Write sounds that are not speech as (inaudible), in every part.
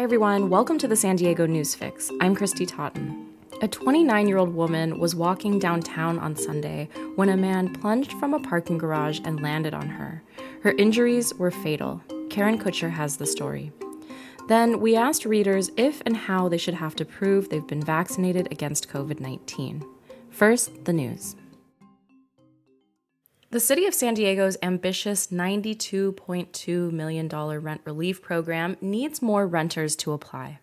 Hi, everyone. Welcome to the San Diego News Fix. I'm Kristy Totten. A 29 year old woman was walking downtown on Sunday when a man plunged from a parking garage and landed on her. Her injuries were fatal. Karen Kucher has the story. Then we asked readers if and how they should have to prove they've been vaccinated against COVID 19. First, the news. The City of San Diego's ambitious $92.2 million rent relief program needs more renters to apply.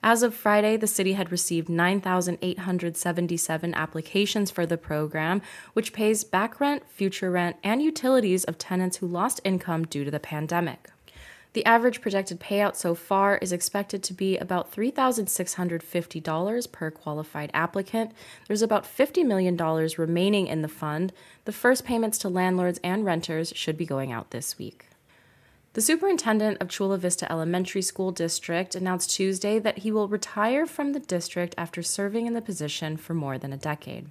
As of Friday, the city had received 9,877 applications for the program, which pays back rent, future rent, and utilities of tenants who lost income due to the pandemic. The average projected payout so far is expected to be about $3,650 per qualified applicant. There's about $50 million remaining in the fund. The first payments to landlords and renters should be going out this week. The superintendent of Chula Vista Elementary School District announced Tuesday that he will retire from the district after serving in the position for more than a decade.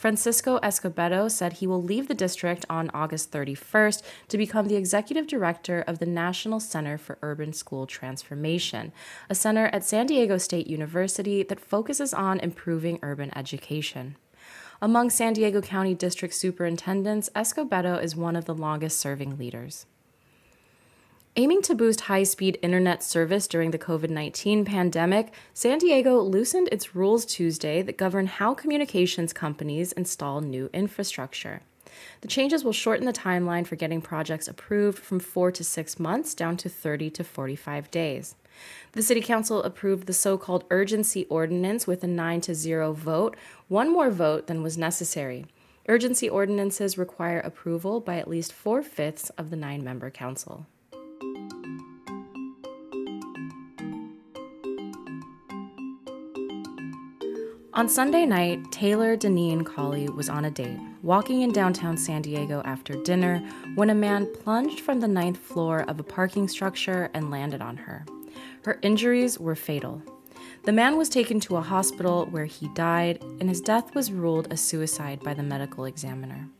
Francisco Escobedo said he will leave the district on August 31st to become the executive director of the National Center for Urban School Transformation, a center at San Diego State University that focuses on improving urban education. Among San Diego County District superintendents, Escobedo is one of the longest serving leaders. Aiming to boost high speed internet service during the COVID 19 pandemic, San Diego loosened its rules Tuesday that govern how communications companies install new infrastructure. The changes will shorten the timeline for getting projects approved from four to six months down to 30 to 45 days. The City Council approved the so called urgency ordinance with a 9 to 0 vote, one more vote than was necessary. Urgency ordinances require approval by at least four fifths of the nine member council. On Sunday night, Taylor Deneen Colley was on a date, walking in downtown San Diego after dinner when a man plunged from the ninth floor of a parking structure and landed on her. Her injuries were fatal. The man was taken to a hospital where he died, and his death was ruled a suicide by the medical examiner.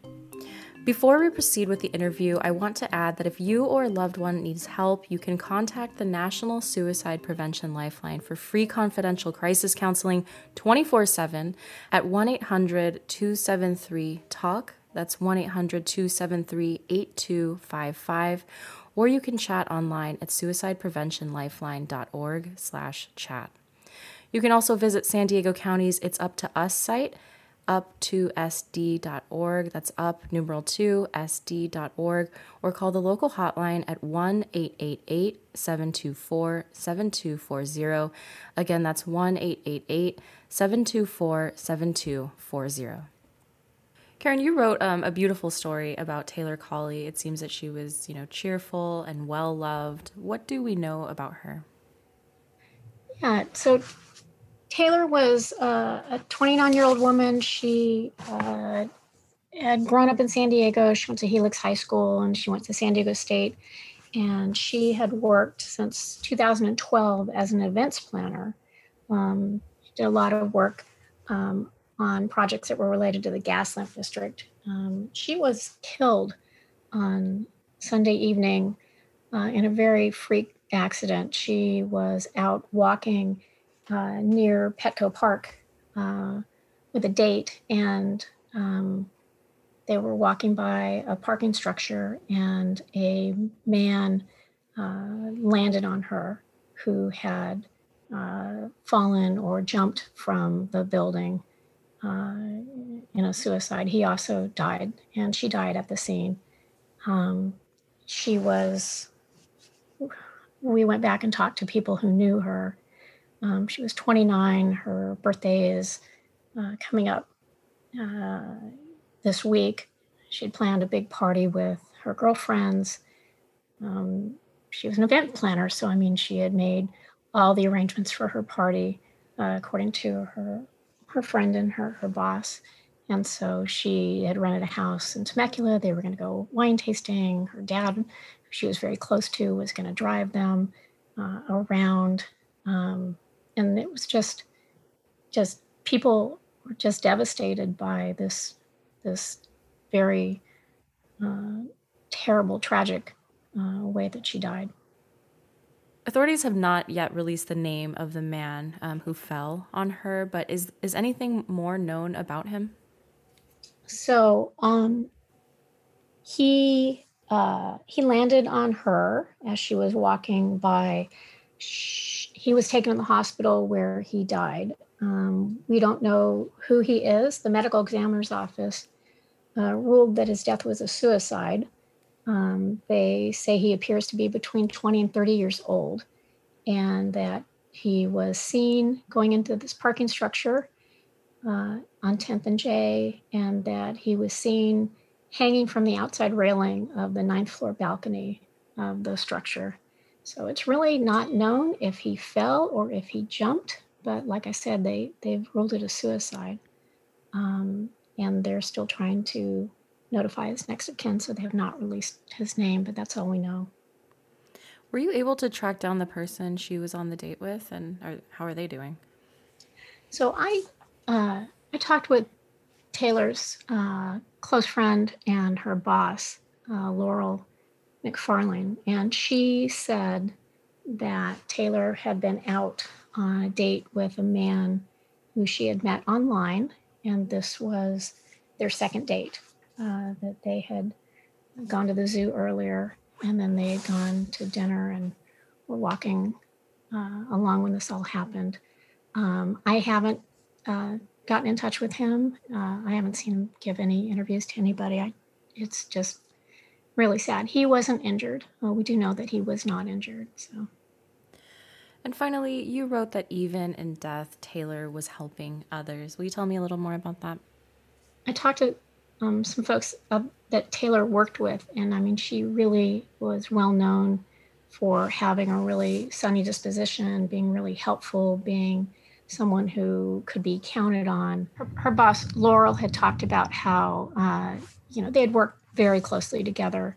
Before we proceed with the interview, I want to add that if you or a loved one needs help, you can contact the National Suicide Prevention Lifeline for free confidential crisis counseling 24 7 at 1 800 273 TALK. That's 1 800 273 8255. Or you can chat online at suicidepreventionlifeline.org slash chat. You can also visit San Diego County's It's Up to Us site up2sd.org. That's up numeral 2 sd.org or call the local hotline at 1 888 724 7240. Again, that's 1 888 724 7240. Karen, you wrote um, a beautiful story about Taylor Colley. It seems that she was, you know, cheerful and well loved. What do we know about her? Yeah, so Taylor was uh, a 29 year old woman. She uh, had grown up in San Diego. She went to Helix High School and she went to San Diego State. And she had worked since 2012 as an events planner. Um, she did a lot of work um, on projects that were related to the Gaslamp District. Um, she was killed on Sunday evening uh, in a very freak accident. She was out walking uh, near Petco Park uh, with a date, and um, they were walking by a parking structure, and a man uh, landed on her who had uh, fallen or jumped from the building uh, in a suicide. He also died, and she died at the scene. Um, she was we went back and talked to people who knew her um, she was 29. Her birthday is uh, coming up uh, this week. She had planned a big party with her girlfriends. Um, she was an event planner, so I mean, she had made all the arrangements for her party uh, according to her her friend and her her boss. And so she had rented a house in Temecula. They were going to go wine tasting. Her dad, who she was very close to, was going to drive them uh, around. Um, and it was just just people were just devastated by this this very uh, terrible tragic uh, way that she died Authorities have not yet released the name of the man um, who fell on her, but is is anything more known about him? So, um, he uh, he landed on her as she was walking by. He was taken to the hospital where he died. Um, we don't know who he is. The medical examiner's office uh, ruled that his death was a suicide. Um, they say he appears to be between 20 and 30 years old, and that he was seen going into this parking structure uh, on 10th and J, and that he was seen hanging from the outside railing of the ninth floor balcony of the structure. So it's really not known if he fell or if he jumped, but like I said, they they've ruled it a suicide, um, and they're still trying to notify his next of kin, so they have not released his name, but that's all we know. Were you able to track down the person she was on the date with, and are, how are they doing? So I uh, I talked with Taylor's uh, close friend and her boss, uh, Laurel McFarlane, and she said that Taylor had been out on a date with a man who she had met online, and this was their second date. Uh, that they had gone to the zoo earlier, and then they had gone to dinner and were walking uh, along when this all happened. Um, I haven't uh, gotten in touch with him. Uh, I haven't seen him give any interviews to anybody. I, it's just really sad. He wasn't injured. Well, we do know that he was not injured. So. And finally, you wrote that even in death, Taylor was helping others. Will you tell me a little more about that? I talked to um, some folks uh, that Taylor worked with, and I mean, she really was well known for having a really sunny disposition, being really helpful, being someone who could be counted on. Her, her boss, Laurel, had talked about how, uh, you know, they had worked very closely together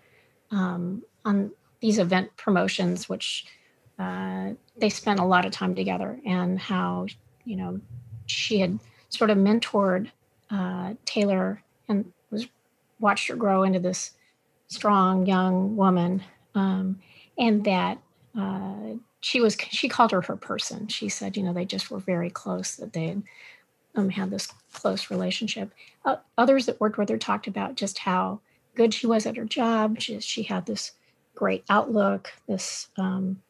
um, on these event promotions, which uh, they spent a lot of time together, and how, you know, she had sort of mentored uh, Taylor and was watched her grow into this strong young woman, um, and that uh, she was she called her her person. She said, you know, they just were very close. That they had um, had this close relationship. Uh, others that worked with her talked about just how good she was at her job. She, she had this great outlook, this um,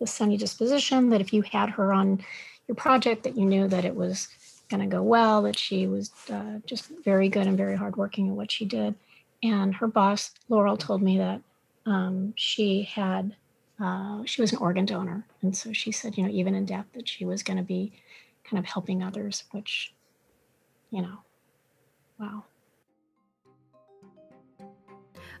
this sunny disposition. That if you had her on your project, that you knew that it was going to go well. That she was uh, just very good and very hardworking in what she did. And her boss, Laurel, told me that um, she had uh, she was an organ donor. And so she said, you know, even in death, that she was going to be kind of helping others, which, you know, wow.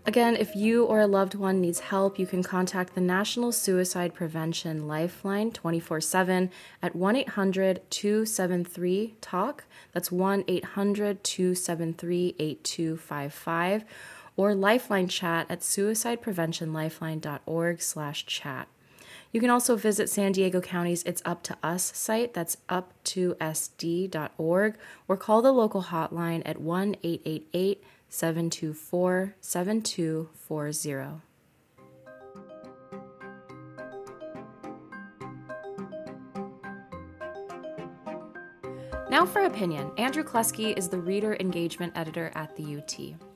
Again, if you or a loved one needs help, you can contact the National Suicide Prevention Lifeline 24 7 at 1 800 273 TALK. That's 1 800 273 8255 or Lifeline chat at suicidepreventionlifeline.org slash chat. You can also visit San Diego County's It's Up to Us site, that's up2sd.org, or call the local hotline at 1 888 724 7240. Now for opinion. Andrew Kleske is the reader engagement editor at the UT.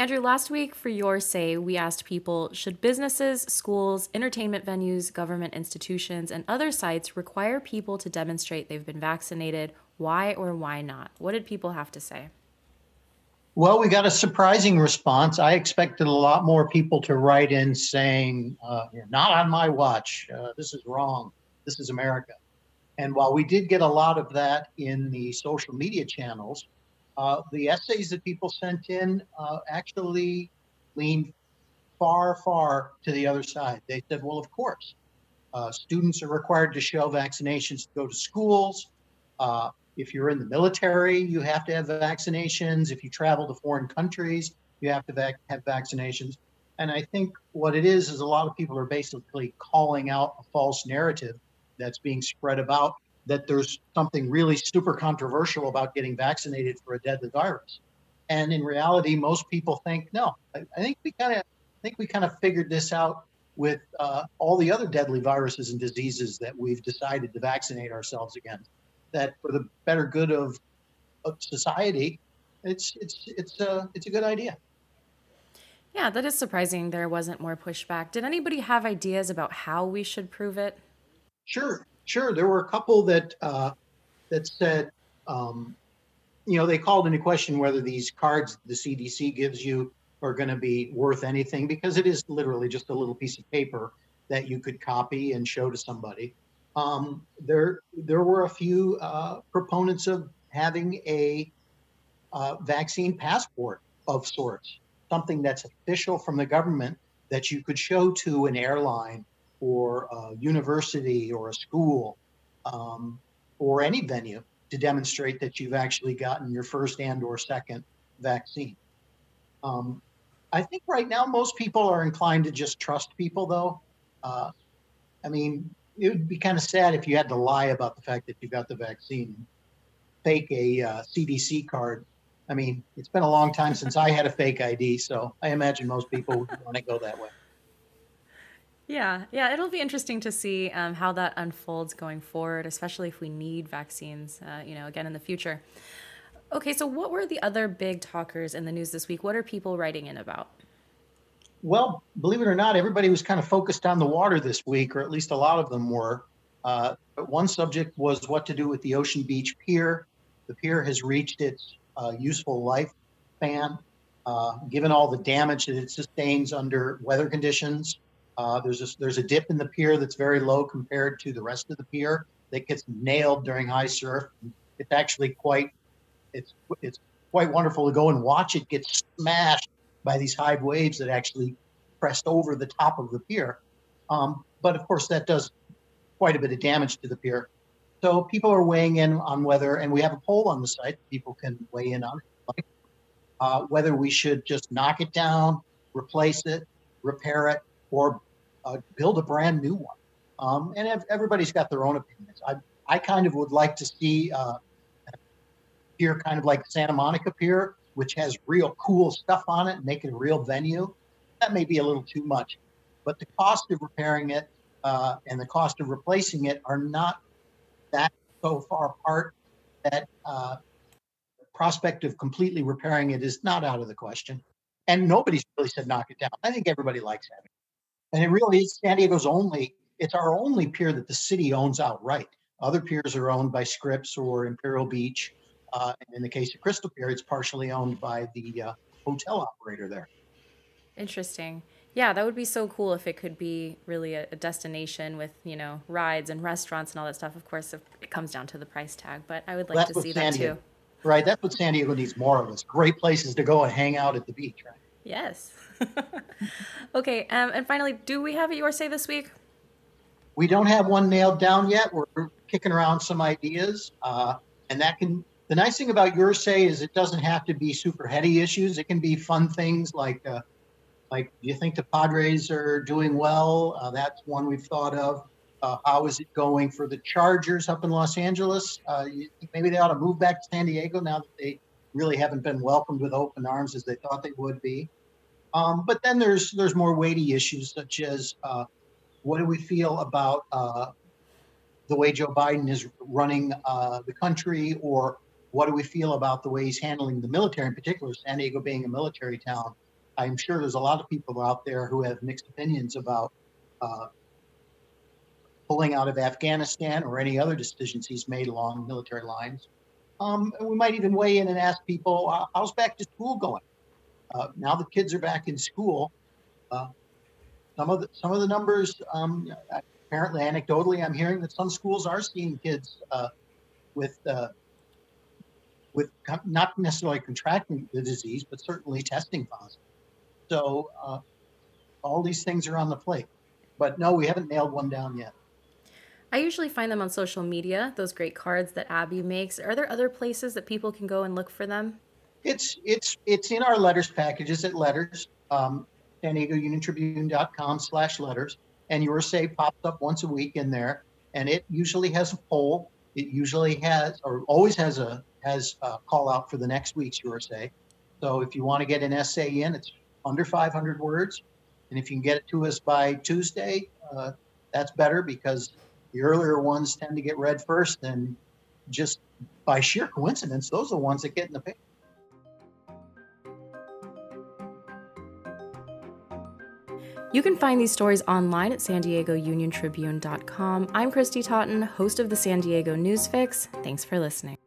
Andrew, last week for your say, we asked people should businesses, schools, entertainment venues, government institutions, and other sites require people to demonstrate they've been vaccinated? Why or why not? What did people have to say? Well, we got a surprising response. I expected a lot more people to write in saying, uh, not on my watch. Uh, this is wrong. This is America. And while we did get a lot of that in the social media channels, uh, the essays that people sent in uh, actually leaned far, far to the other side. They said, well, of course, uh, students are required to show vaccinations to go to schools. Uh, if you're in the military, you have to have vaccinations. If you travel to foreign countries, you have to vac- have vaccinations. And I think what it is is a lot of people are basically calling out a false narrative that's being spread about that there's something really super controversial about getting vaccinated for a deadly virus. And in reality, most people think no. I, I think we kind of think we kind of figured this out with uh, all the other deadly viruses and diseases that we've decided to vaccinate ourselves against. That for the better good of, of society, it's it's it's a it's a good idea. Yeah, that is surprising. There wasn't more pushback. Did anybody have ideas about how we should prove it? Sure, sure. There were a couple that uh, that said, um, you know, they called into question whether these cards the CDC gives you are going to be worth anything because it is literally just a little piece of paper that you could copy and show to somebody. Um, there, there were a few uh, proponents of having a uh, vaccine passport of sorts, something that's official from the government that you could show to an airline or a university or a school um, or any venue to demonstrate that you've actually gotten your first and or second vaccine. Um, I think right now most people are inclined to just trust people, though. Uh, I mean, it would be kind of sad if you had to lie about the fact that you got the vaccine, fake a uh, CDC card. I mean, it's been a long time since I had a fake ID, so I imagine most people would want to go that way. Yeah, yeah, it'll be interesting to see um, how that unfolds going forward, especially if we need vaccines, uh, you know, again in the future. Okay, so what were the other big talkers in the news this week? What are people writing in about? Well, believe it or not, everybody was kind of focused on the water this week, or at least a lot of them were. Uh, one subject was what to do with the Ocean Beach Pier. The pier has reached its uh, useful lifespan, uh, given all the damage that it sustains under weather conditions. Uh, there's a, there's a dip in the pier that's very low compared to the rest of the pier that gets nailed during high surf. It's actually quite it's it's quite wonderful to go and watch it get smashed by these high waves that actually pressed over the top of the pier. Um, but of course, that does quite a bit of damage to the pier. So people are weighing in on whether, and we have a poll on the site people can weigh in on uh, whether we should just knock it down, replace it, repair it, or uh, build a brand new one. Um, and everybody's got their own opinions. I, I kind of would like to see uh, pier, kind of like Santa Monica Pier, which has real cool stuff on it, make it a real venue, that may be a little too much. But the cost of repairing it uh, and the cost of replacing it are not that so far apart that uh, prospect of completely repairing it is not out of the question. And nobody's really said knock it down. I think everybody likes having it. And it really is San Diego's only, it's our only pier that the city owns outright. Other piers are owned by Scripps or Imperial Beach uh, and in the case of Crystal Pier, it's partially owned by the uh, hotel operator there. Interesting. Yeah, that would be so cool if it could be really a, a, destination with you know rides and restaurants and all that stuff. Of course, it comes down to the price tag, but I would like to see San that Diego, too. Right, that's what San Diego needs more of. Is great places to go and hang out at the beach. Right. Yes. (laughs) okay, um, and finally, do we have a your say this week? We don't have one nailed down yet. We're kicking around some ideas, uh, and that can the nice thing about your say is it doesn't have to be super heady issues. It can be fun things like, uh, like, do you think the Padres are doing well? Uh, that's one we've thought of. Uh, how is it going for the Chargers up in Los Angeles? Uh, maybe they ought to move back to San Diego now that they really haven't been welcomed with open arms as they thought they would be. Um, but then there's there's more weighty issues such as uh, what do we feel about uh, the way Joe Biden is running the country, or what do we feel about the way he's handling the military, in particular, San Diego being a military town? I'm sure there's a lot of people out there who have mixed opinions about uh, pulling out of Afghanistan or any other decisions he's made along military lines. Um, we might even weigh in and ask people, uh, how's back to school going? Uh, now the kids are back in school. Uh, some of the some of the numbers, um, apparently anecdotally, I'm hearing that some schools are seeing kids uh, with uh, with not necessarily contracting the disease, but certainly testing positive. So uh, all these things are on the plate. But no, we haven't nailed one down yet. I usually find them on social media, those great cards that Abby makes. Are there other places that people can go and look for them? It's it's it's in our letters packages at letters, um, San Diego Union Tribune.com slash letters. And your say pops up once a week in there. And it usually has a poll. It usually has or always has a has a call out for the next week's USA. So if you want to get an essay in, it's under 500 words. And if you can get it to us by Tuesday, uh, that's better because the earlier ones tend to get read first. And just by sheer coincidence, those are the ones that get in the paper. You can find these stories online at san diego union tribune.com. I'm Kristy Totten, host of the San Diego News Fix. Thanks for listening.